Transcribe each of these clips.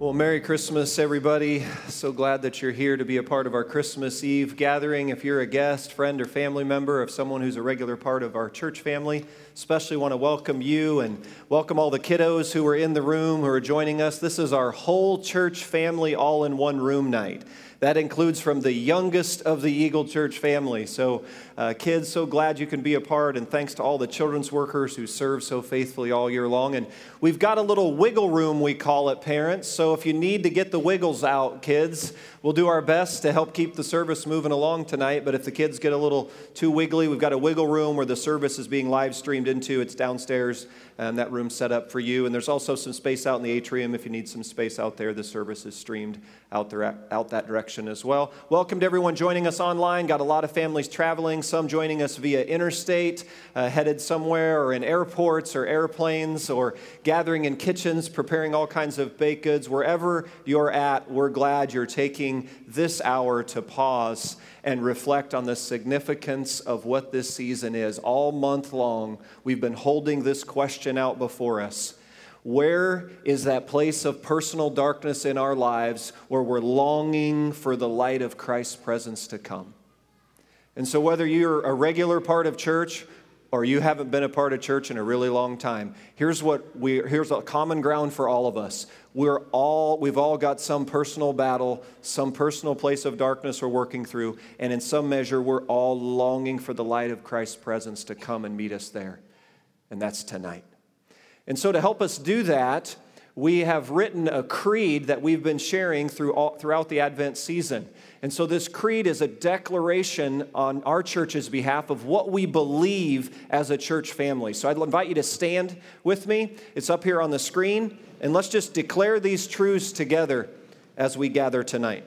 Well, Merry Christmas, everybody. So glad that you're here to be a part of our Christmas Eve gathering. If you're a guest, friend, or family member of someone who's a regular part of our church family, especially want to welcome you and welcome all the kiddos who are in the room who are joining us. This is our whole church family all in one room night. That includes from the youngest of the Eagle Church family. So, uh, kids, so glad you can be a part, and thanks to all the children's workers who serve so faithfully all year long. And we've got a little wiggle room, we call it, parents. So, if you need to get the wiggles out, kids, we'll do our best to help keep the service moving along tonight. But if the kids get a little too wiggly, we've got a wiggle room where the service is being live streamed into. It's downstairs and that room set up for you. And there's also some space out in the atrium if you need some space out there. The service is streamed out there out that direction as well. Welcome to everyone joining us online. Got a lot of families traveling, some joining us via interstate, uh, headed somewhere, or in airports or airplanes, or gathering in kitchens, preparing all kinds of baked goods. Wherever you're at, we're glad you're taking this hour to pause and reflect on the significance of what this season is. All month long, we've been holding this question out before us. Where is that place of personal darkness in our lives where we're longing for the light of Christ's presence to come? And so, whether you're a regular part of church or you haven't been a part of church in a really long time, here's what we here's a common ground for all of us. We're all we've all got some personal battle, some personal place of darkness we're working through, and in some measure we're all longing for the light of Christ's presence to come and meet us there. And that's tonight. And so to help us do that, we have written a creed that we've been sharing through all, throughout the Advent season. And so, this creed is a declaration on our church's behalf of what we believe as a church family. So, I'd invite you to stand with me. It's up here on the screen. And let's just declare these truths together as we gather tonight.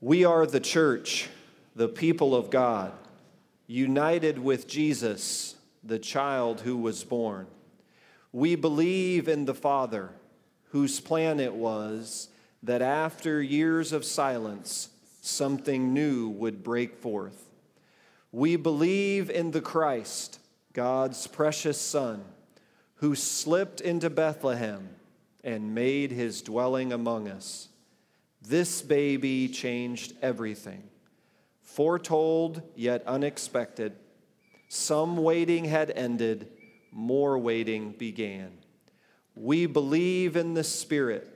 We are the church, the people of God, united with Jesus, the child who was born. We believe in the Father whose plan it was that after years of silence, something new would break forth. We believe in the Christ, God's precious Son, who slipped into Bethlehem and made his dwelling among us. This baby changed everything. Foretold yet unexpected, some waiting had ended, more waiting began. We believe in the Spirit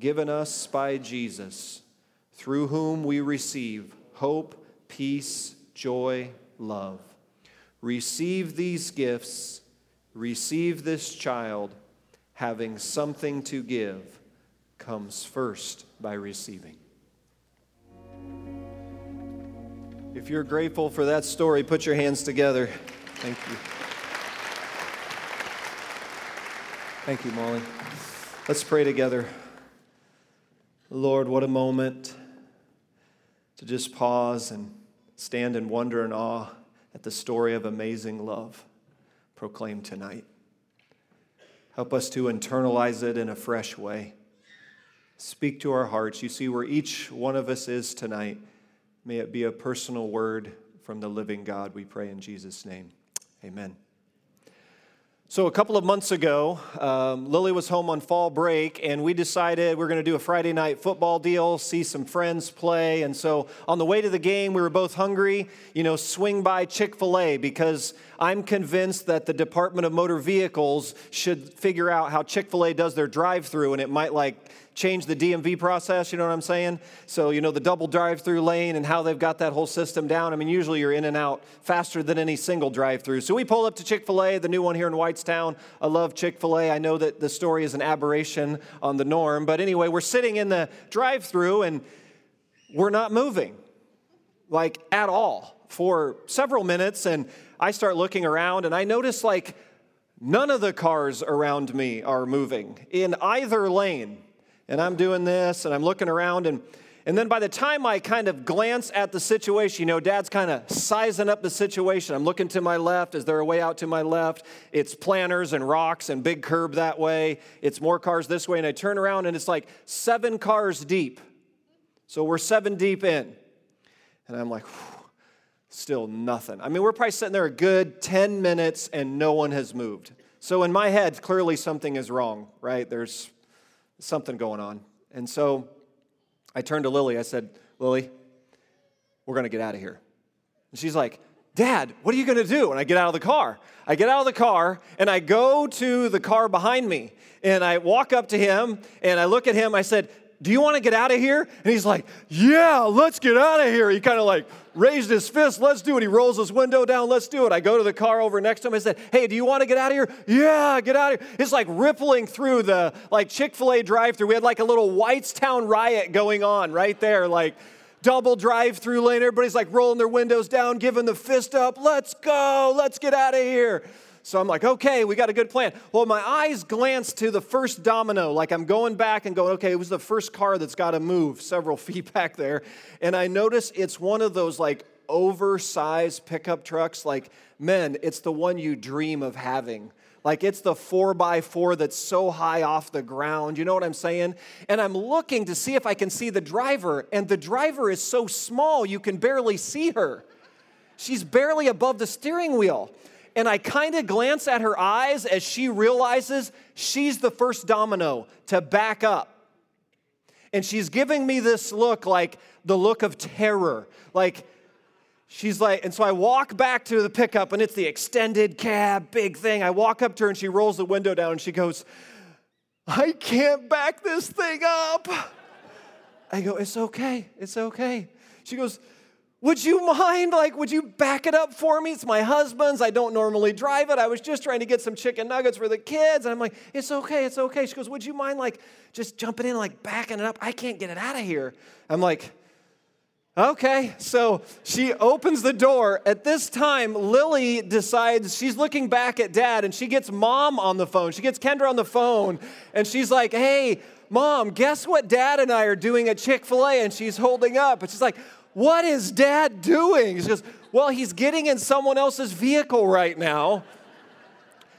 given us by Jesus, through whom we receive hope, peace, joy, love. Receive these gifts, receive this child, having something to give, comes first by receiving. If you're grateful for that story, put your hands together. Thank you. Thank you, Molly. Let's pray together. Lord, what a moment to just pause and stand in wonder and awe at the story of amazing love proclaimed tonight. Help us to internalize it in a fresh way. Speak to our hearts. You see where each one of us is tonight. May it be a personal word from the living God, we pray in Jesus' name. Amen. So, a couple of months ago, um, Lily was home on fall break, and we decided we are going to do a Friday night football deal, see some friends play. And so, on the way to the game, we were both hungry, you know, swing by Chick fil A because I'm convinced that the Department of Motor Vehicles should figure out how Chick fil A does their drive through, and it might like change the DMV process, you know what I'm saying? So, you know, the double drive through lane and how they've got that whole system down. I mean, usually you're in and out faster than any single drive through. So we pull up to Chick fil A, the new one here in Whitestown. I love Chick fil A. I know that the story is an aberration on the norm. But anyway, we're sitting in the drive through and we're not moving, like at all, for several minutes. And I start looking around and I notice like, None of the cars around me are moving in either lane and I'm doing this and I'm looking around and and then by the time I kind of glance at the situation, you know, dad's kind of sizing up the situation. I'm looking to my left. Is there a way out to my left? It's planters and rocks and big curb that way. It's more cars this way. And I turn around and it's like seven cars deep. So we're seven deep in. And I'm like, still nothing. I mean, we're probably sitting there a good 10 minutes and no one has moved. So in my head, clearly something is wrong, right? There's something going on. And so I turned to Lily. I said, Lily, we're going to get out of here. And she's like, Dad, what are you going to do? And I get out of the car. I get out of the car and I go to the car behind me and I walk up to him and I look at him. I said, Do you want to get out of here? And he's like, Yeah, let's get out of here. He kind of like raised his fist, Let's do it. He rolls his window down, Let's do it. I go to the car over next to him. I said, Hey, do you want to get out of here? Yeah, get out of here. It's like rippling through the like Chick fil A drive through. We had like a little Whitestown riot going on right there. Like, double drive through lane. Everybody's like rolling their windows down, giving the fist up. Let's go. Let's get out of here. So I'm like, okay, we got a good plan. Well, my eyes glance to the first domino, like I'm going back and going, okay, it was the first car that's got to move several feet back there. And I notice it's one of those like oversized pickup trucks. Like, men, it's the one you dream of having. Like it's the four by four that's so high off the ground. You know what I'm saying? And I'm looking to see if I can see the driver, and the driver is so small you can barely see her. She's barely above the steering wheel. And I kind of glance at her eyes as she realizes she's the first domino to back up. And she's giving me this look like the look of terror. Like, she's like, and so I walk back to the pickup and it's the extended cab, big thing. I walk up to her and she rolls the window down and she goes, I can't back this thing up. I go, It's okay, it's okay. She goes, Would you mind? Like, would you back it up for me? It's my husband's. I don't normally drive it. I was just trying to get some chicken nuggets for the kids. And I'm like, It's okay, it's okay. She goes, Would you mind, like, just jumping in, like, backing it up? I can't get it out of here. I'm like, Okay, so she opens the door. At this time, Lily decides she's looking back at dad and she gets mom on the phone. She gets Kendra on the phone and she's like, Hey, mom, guess what dad and I are doing at Chick fil A? And she's holding up. And she's like, What is dad doing? She goes, Well, he's getting in someone else's vehicle right now.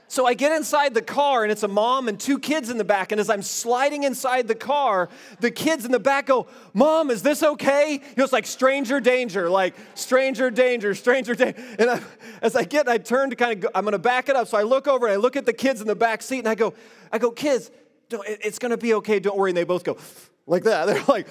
So I get inside the car and it's a mom and two kids in the back. And as I'm sliding inside the car, the kids in the back go, Mom, is this okay? Know, it's like stranger danger, like stranger danger, stranger danger. And I, as I get, I turn to kind of, go, I'm going to back it up. So I look over and I look at the kids in the back seat and I go, I go, kids, it's going to be okay. Don't worry. And they both go like that. They're like,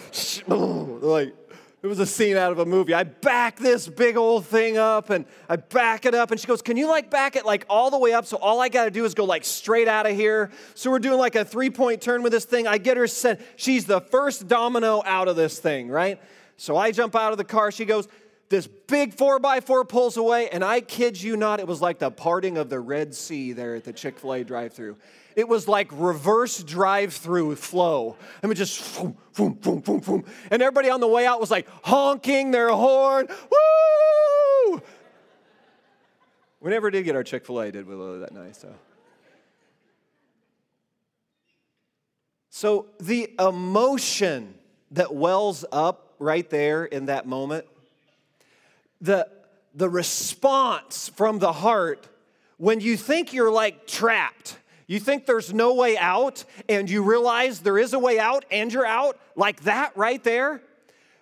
they're like, it was a scene out of a movie. I back this big old thing up and I back it up. And she goes, Can you like back it like all the way up? So all I got to do is go like straight out of here. So we're doing like a three point turn with this thing. I get her sent. She's the first domino out of this thing, right? So I jump out of the car. She goes, This big four by four pulls away. And I kid you not, it was like the parting of the Red Sea there at the Chick fil A drive through it was like reverse drive through flow. I mean, just boom, boom, boom, boom, boom. And everybody on the way out was like honking their horn. Woo! We never did get our Chick fil A, did we, Lily, that night? So. so the emotion that wells up right there in that moment, the, the response from the heart when you think you're like trapped you think there's no way out, and you realize there is a way out, and you're out, like that right there?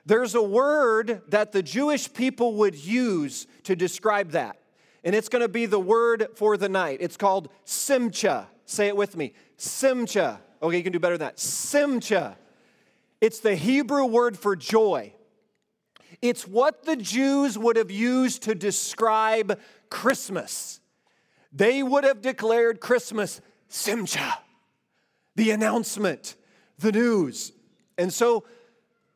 There's a word that the Jewish people would use to describe that. And it's to be the word for the night. It's called simcha. Say it with me. Simcha. Okay, you can do better than that. Simcha. It's the Hebrew word for joy. It's what the Jews would have used to describe Christmas. They would have declared Christmas Simcha, the announcement, the news. And so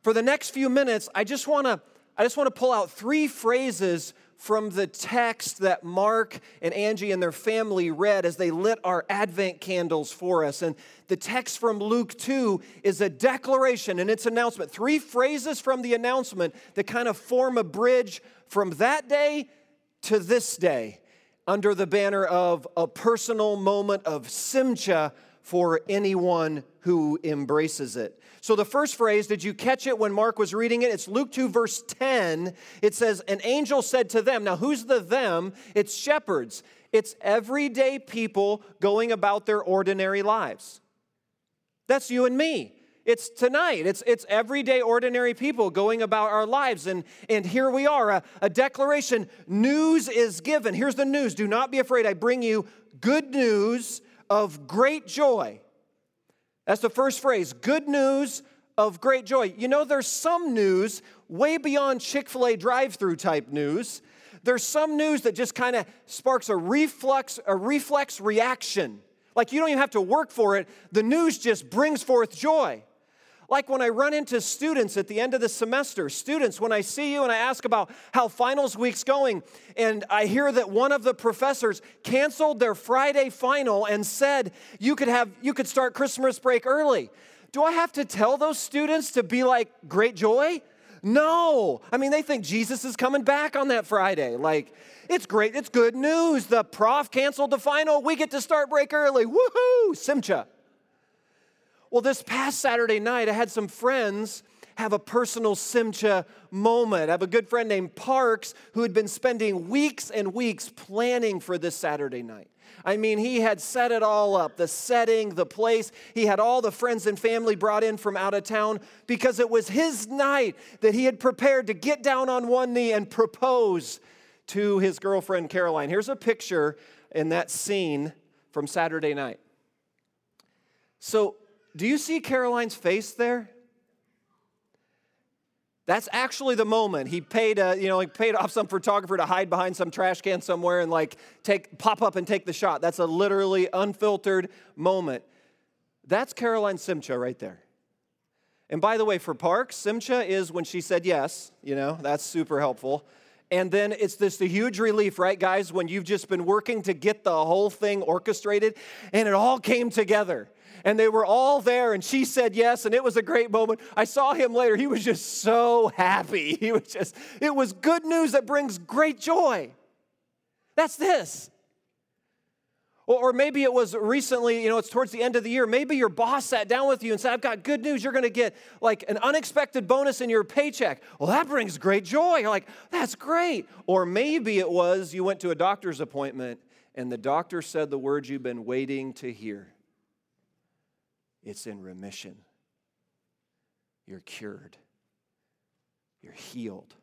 for the next few minutes, I just want to I just want to pull out three phrases from the text that Mark and Angie and their family read as they lit our Advent candles for us. And the text from Luke 2 is a declaration and its announcement. Three phrases from the announcement that kind of form a bridge from that day to this day under the banner of a personal moment of simcha for anyone who embraces it. So, the first phrase, did you catch it when Mark was reading it? It's Luke 2, verse 10. It says, An angel said to them, Now, who's the them? It's shepherds. It's everyday people going about their ordinary lives. That's you and me. It's tonight. It's, it's everyday, ordinary people going about our lives. And, and here we are a, a declaration. News is given. Here's the news Do not be afraid. I bring you good news of great joy. That's the first phrase good news of great joy. You know, there's some news way beyond Chick fil A drive through type news. There's some news that just kind of sparks a reflex, a reflex reaction. Like you don't even have to work for it, the news just brings forth joy. Like when I run into students at the end of the semester, students, when I see you and I ask about how finals week's going, and I hear that one of the professors canceled their Friday final and said you could have you could start Christmas break early. Do I have to tell those students to be like great joy? No. I mean, they think Jesus is coming back on that Friday. Like, it's great. It's good news. The prof canceled the final. We get to start break early. Woohoo! Simcha. Well, this past Saturday night, I had some friends have a personal Simcha moment. I have a good friend named Parks who had been spending weeks and weeks planning for this Saturday night. I mean, he had set it all up the setting, the place. He had all the friends and family brought in from out of town because it was his night that he had prepared to get down on one knee and propose to his girlfriend, Caroline. Here's a picture in that scene from Saturday night. So, do you see Caroline's face there? That's actually the moment he paid, a, you know, he paid off some photographer to hide behind some trash can somewhere and like take pop up and take the shot. That's a literally unfiltered moment. That's Caroline Simcha right there. And by the way, for Parks, Simcha is when she said yes. You know, that's super helpful. And then it's this a huge relief, right, guys, when you've just been working to get the whole thing orchestrated and it all came together and they were all there, and she said yes, and it was a great moment. I saw him later. He was just so happy. He was just, it was good news that brings great joy. That's this. Or, maybe it was recently, you know, it's towards the end of the year. Maybe your boss sat down with you and said, I've got good news. You're going to get like an unexpected bonus in your paycheck. Well, that brings great joy. You're like, that's great. Or maybe it was you went to a doctor's appointment and the doctor said the words you've been waiting to hear it's in remission. You're cured. You're healed.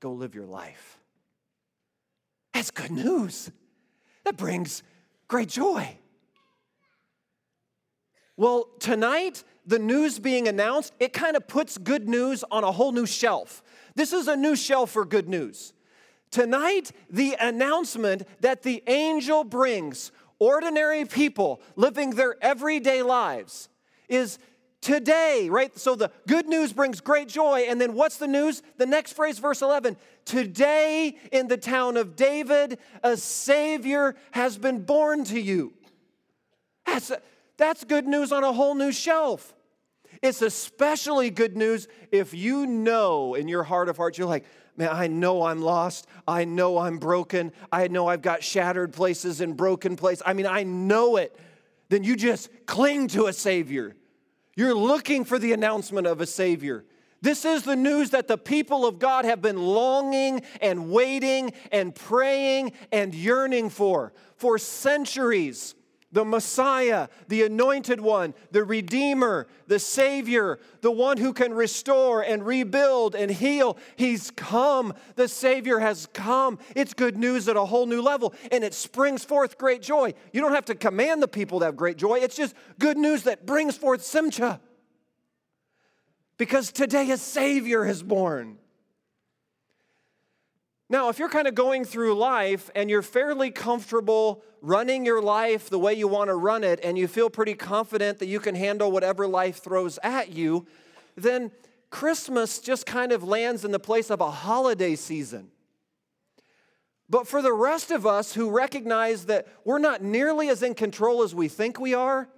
Go live your life. That's good news. That brings great joy. Well, tonight, the news being announced, it kind of puts good news on a whole new shelf. This is a new shelf for good news. Tonight, the announcement that the angel brings ordinary people living their everyday lives is today, right? So the good news brings great joy. And then what's the news? The next phrase, verse 11 Today in the town of David, a Savior has been born to you. That's, that's good news on a whole new shelf. It's especially good news if you know in your heart of hearts, you're like, man, I know I'm lost. I know I'm broken. I know I've got shattered places and broken places. I mean, I know it. Then you just cling to a Savior. You're looking for the announcement of a Savior. This is the news that the people of God have been longing and waiting and praying and yearning for for centuries the Messiah, the anointed one, the Redeemer, the Savior, the one who can restore and rebuild and heal. He's come. The Savior has come. It's good news at a whole new level, and it springs forth great joy. You don't have to command the people to have great joy, it's just good news that brings forth Simcha. Because today a Savior is born. Now, if you're kind of going through life and you're fairly comfortable running your life the way you want to run it, and you feel pretty confident that you can handle whatever life throws at you, then Christmas just kind of lands in the place of a holiday season. But for the rest of us who recognize that we're not nearly as in control as we think we are,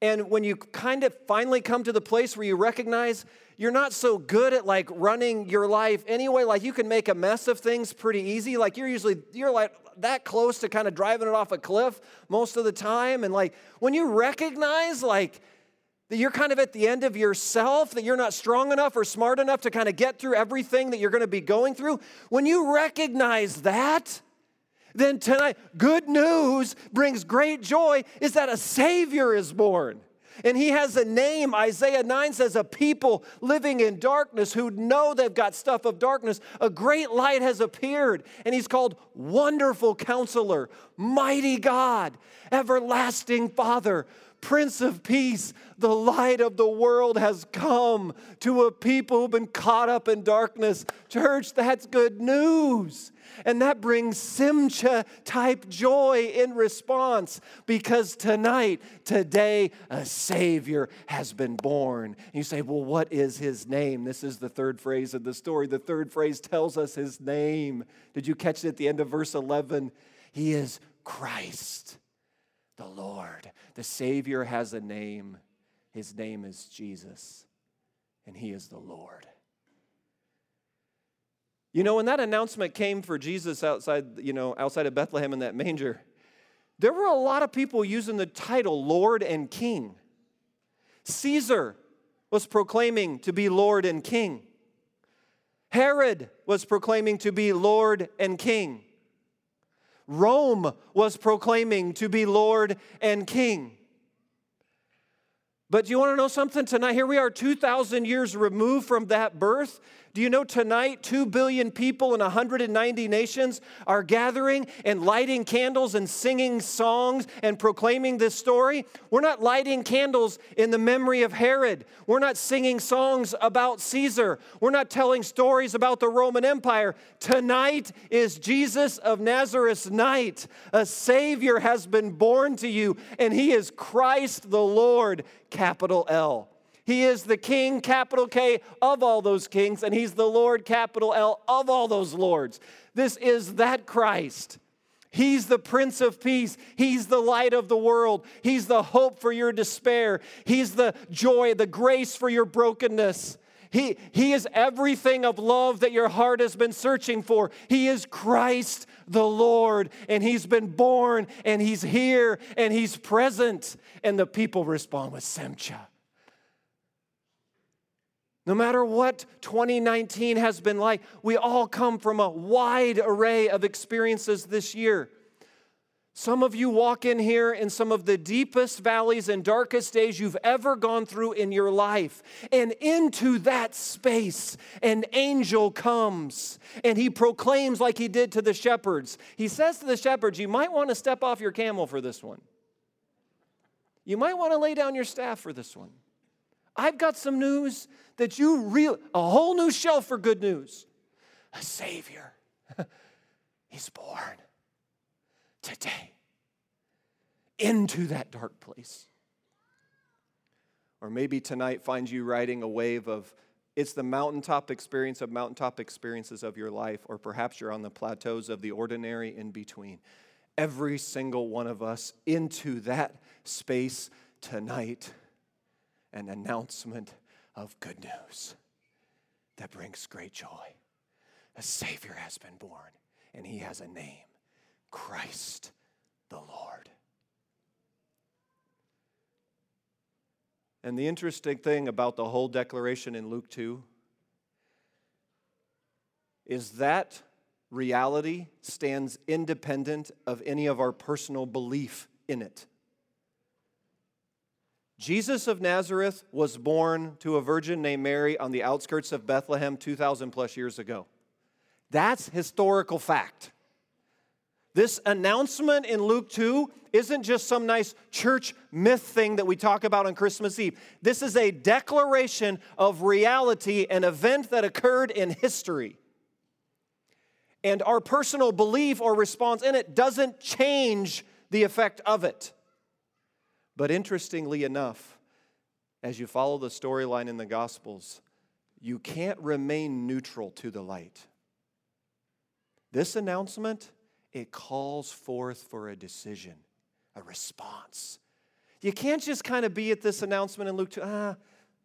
and when you kind of finally come to the place where you recognize you're not so good at like running your life anyway, like you can make a mess of things pretty easy. Like you're usually, you're like that close to kind of driving it off a cliff most of the time. And like when you recognize like that you're kind of at the end of yourself, that you're not strong enough or smart enough to kind of get through everything that you're going to be going through, when you recognize that, then tonight, good news brings great joy is that a Savior is born. And he has a name. Isaiah 9 says, A people living in darkness who know they've got stuff of darkness, a great light has appeared. And he's called Wonderful Counselor, Mighty God, Everlasting Father, Prince of Peace. The light of the world has come to a people who've been caught up in darkness. Church, that's good news. And that brings Simcha type joy in response because tonight, today, a Savior has been born. And you say, well, what is his name? This is the third phrase of the story. The third phrase tells us his name. Did you catch it at the end of verse 11? He is Christ, the Lord. The Savior has a name. His name is Jesus, and he is the Lord. You know, when that announcement came for Jesus outside, you know, outside of Bethlehem in that manger, there were a lot of people using the title Lord and King. Caesar was proclaiming to be Lord and King. Herod was proclaiming to be Lord and King. Rome was proclaiming to be Lord and King. But do you want to know something tonight? Here we are 2,000 years removed from that birth, do you know tonight, 2 billion people in 190 nations are gathering and lighting candles and singing songs and proclaiming this story? We're not lighting candles in the memory of Herod. We're not singing songs about Caesar. We're not telling stories about the Roman Empire. Tonight is Jesus of Nazareth's night. A Savior has been born to you, and He is Christ the Lord, capital L. He is the King, capital K, of all those kings, and He's the Lord, capital L, of all those lords. This is that Christ. He's the Prince of Peace. He's the light of the world. He's the hope for your despair. He's the joy, the grace for your brokenness. He, he is everything of love that your heart has been searching for. He is Christ the Lord, and He's been born, and He's here, and He's present. And the people respond with Simcha. No matter what 2019 has been like, we all come from a wide array of experiences this year. Some of you walk in here in some of the deepest valleys and darkest days you've ever gone through in your life. And into that space, an angel comes and he proclaims, like he did to the shepherds. He says to the shepherds, You might want to step off your camel for this one. You might want to lay down your staff for this one. I've got some news that you real a whole new shelf for good news. A savior. He's born today into that dark place. Or maybe tonight finds you riding a wave of it's the mountaintop experience of mountaintop experiences of your life, or perhaps you're on the plateaus of the ordinary in between. Every single one of us into that space tonight an announcement of good news that brings great joy. A Savior has been born, and He has a name Christ the Lord. And the interesting thing about the whole declaration in Luke 2 is that reality stands independent of any of our personal belief in it. Jesus of Nazareth was born to a virgin named Mary on the outskirts of Bethlehem 2,000 plus years ago. That's historical fact. This announcement in Luke 2 isn't just some nice church myth thing that we talk about on Christmas Eve. This is a declaration of reality, an event that occurred in history. And our personal belief or response in it doesn't change the effect of it. But interestingly enough, as you follow the storyline in the Gospels, you can't remain neutral to the light. This announcement, it calls forth for a decision, a response. You can't just kind of be at this announcement and Luke 2, ah,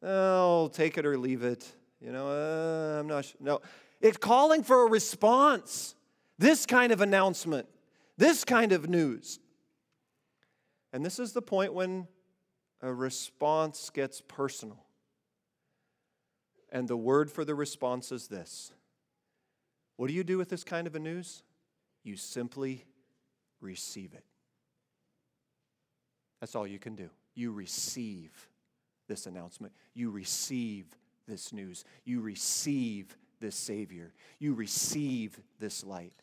oh, take it or leave it. You know, uh, I'm not sure. No, it's calling for a response. This kind of announcement, this kind of news. And this is the point when a response gets personal. And the word for the response is this What do you do with this kind of a news? You simply receive it. That's all you can do. you receive this announcement. You receive this news. You receive this Savior. You receive this light.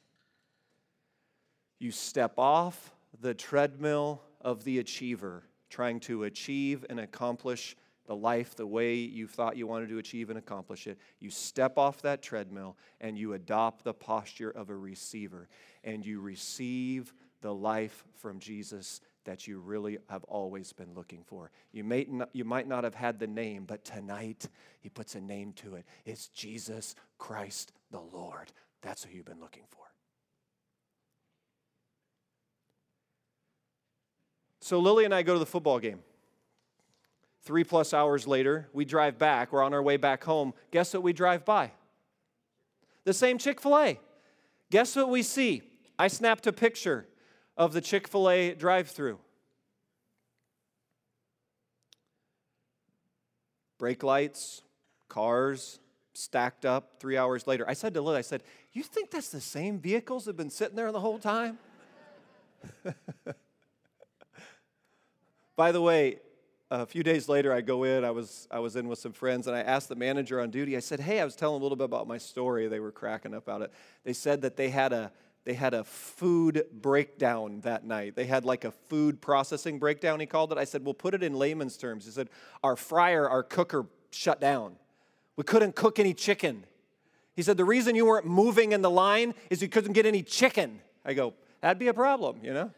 You step off the treadmill of the achiever, trying to achieve and accomplish the life the way you thought you wanted to achieve and accomplish it. You step off that treadmill and you adopt the posture of a receiver and you receive the life from Jesus that you really have always been looking for. You, may not, you might not have had the name, but tonight he puts a name to it. It's Jesus Christ the Lord. That's who you've been looking for. So Lily and I go to the football game. Three plus hours later, we drive back. We're on our way back home. Guess what we drive by? The same Chick fil A. Guess what we see? I snapped a picture of the Chick fil A drive through. Brake lights, cars stacked up three hours later. I said to Lily, I said, You think that's the same vehicles that have been sitting there the whole time? By the way, a few days later, I go in. I was, I was in with some friends, and I asked the manager on duty. I said, "Hey, I was telling a little bit about my story." They were cracking up about it. They said that they had a they had a food breakdown that night. They had like a food processing breakdown. He called it. I said, "Well, put it in layman's terms." He said, "Our fryer, our cooker, shut down. We couldn't cook any chicken." He said, "The reason you weren't moving in the line is you couldn't get any chicken." I go, "That'd be a problem, you know."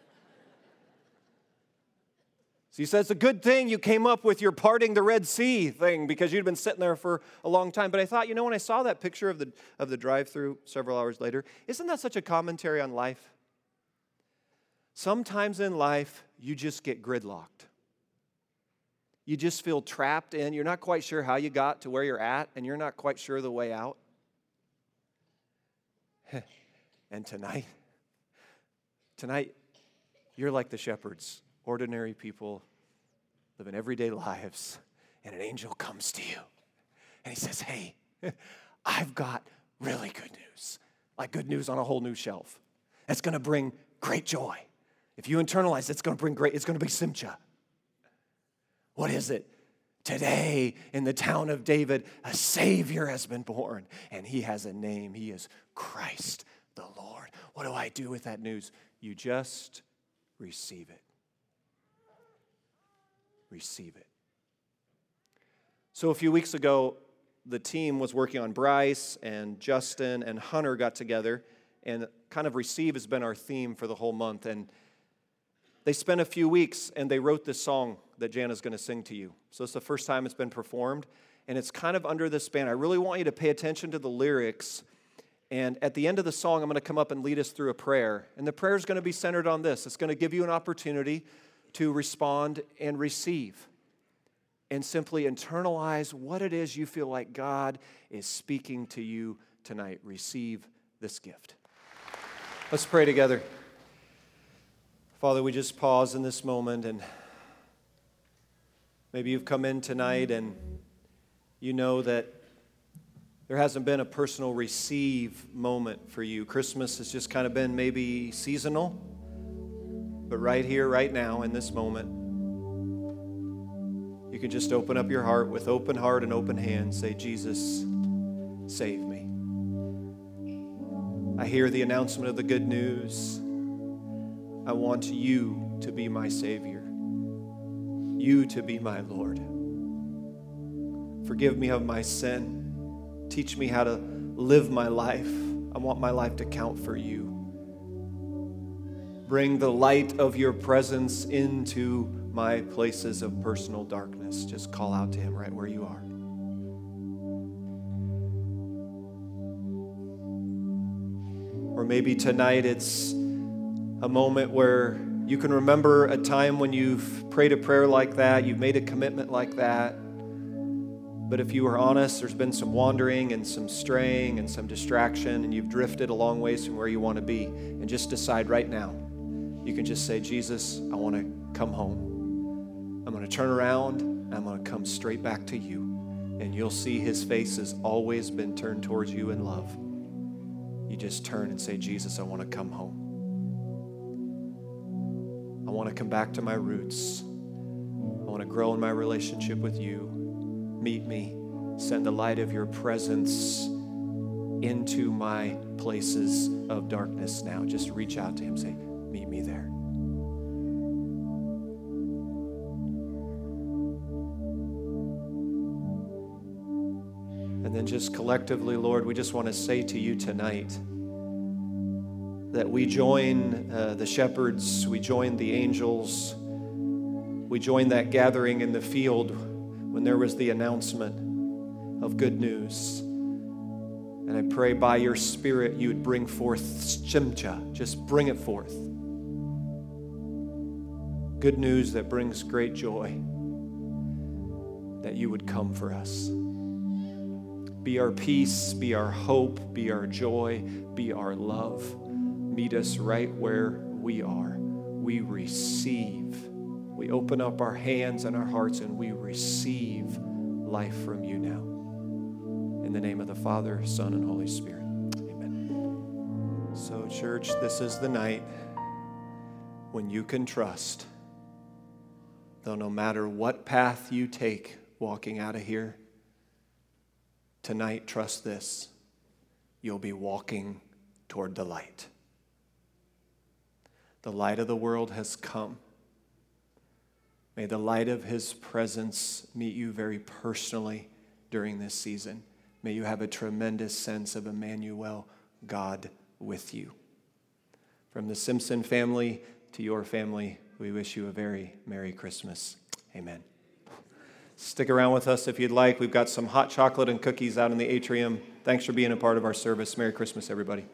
So he says, It's a good thing you came up with your parting the Red Sea thing because you'd been sitting there for a long time. But I thought, you know, when I saw that picture of the, of the drive through several hours later, isn't that such a commentary on life? Sometimes in life, you just get gridlocked. You just feel trapped in, you're not quite sure how you got to where you're at, and you're not quite sure the way out. and tonight, tonight, you're like the shepherds ordinary people living everyday lives, and an angel comes to you and he says, Hey, I've got really good news, like good news on a whole new shelf. It's gonna bring great joy. If you internalize it, it's gonna bring great, it's gonna be Simcha. What is it? Today, in the town of David, a Savior has been born, and he has a name. He is Christ the Lord. What do I do with that news? You just receive it receive it. So, a few weeks ago, the team was working on Bryce, and Justin and Hunter got together, and kind of receive has been our theme for the whole month. And they spent a few weeks and they wrote this song that Jana's going to sing to you. So, it's the first time it's been performed, and it's kind of under this span. I really want you to pay attention to the lyrics. And at the end of the song, I'm going to come up and lead us through a prayer. And the prayer is going to be centered on this it's going to give you an opportunity to respond and receive and simply internalize what it is you feel like God is speaking to you tonight. Receive this gift. Let's pray together. Father, we just pause in this moment and maybe you've come in tonight and you know that there hasn't been a personal receive moment for you. Christmas has just kind of been maybe seasonal but right here, right now, in this moment, you can just open up your heart with open heart and open hands. Say, Jesus, save me. I hear the announcement of the good news. I want you to be my Savior, you to be my Lord. Forgive me of my sin. Teach me how to live my life. I want my life to count for you. Bring the light of your presence into my places of personal darkness. Just call out to Him right where you are. Or maybe tonight it's a moment where you can remember a time when you've prayed a prayer like that, you've made a commitment like that. But if you are honest, there's been some wandering and some straying and some distraction, and you've drifted a long ways from where you want to be. And just decide right now you can just say, Jesus, I want to come home. I'm going to turn around and I'm going to come straight back to you. And you'll see his face has always been turned towards you in love. You just turn and say, Jesus, I want to come home. I want to come back to my roots. I want to grow in my relationship with you. Meet me. Send the light of your presence into my places of darkness now. Just reach out to him, say, Meet me there. And then, just collectively, Lord, we just want to say to you tonight that we join uh, the shepherds, we join the angels, we join that gathering in the field when there was the announcement of good news. And I pray by your Spirit you would bring forth shimcha, just bring it forth. Good news that brings great joy, that you would come for us. Be our peace, be our hope, be our joy, be our love. Meet us right where we are. We receive. We open up our hands and our hearts and we receive life from you now. In the name of the Father, Son, and Holy Spirit. Amen. So, church, this is the night when you can trust, though no matter what path you take walking out of here, tonight, trust this you'll be walking toward the light. The light of the world has come. May the light of his presence meet you very personally during this season. May you have a tremendous sense of Emmanuel, God with you. From the Simpson family to your family, we wish you a very Merry Christmas. Amen. Stick around with us if you'd like. We've got some hot chocolate and cookies out in the atrium. Thanks for being a part of our service. Merry Christmas, everybody.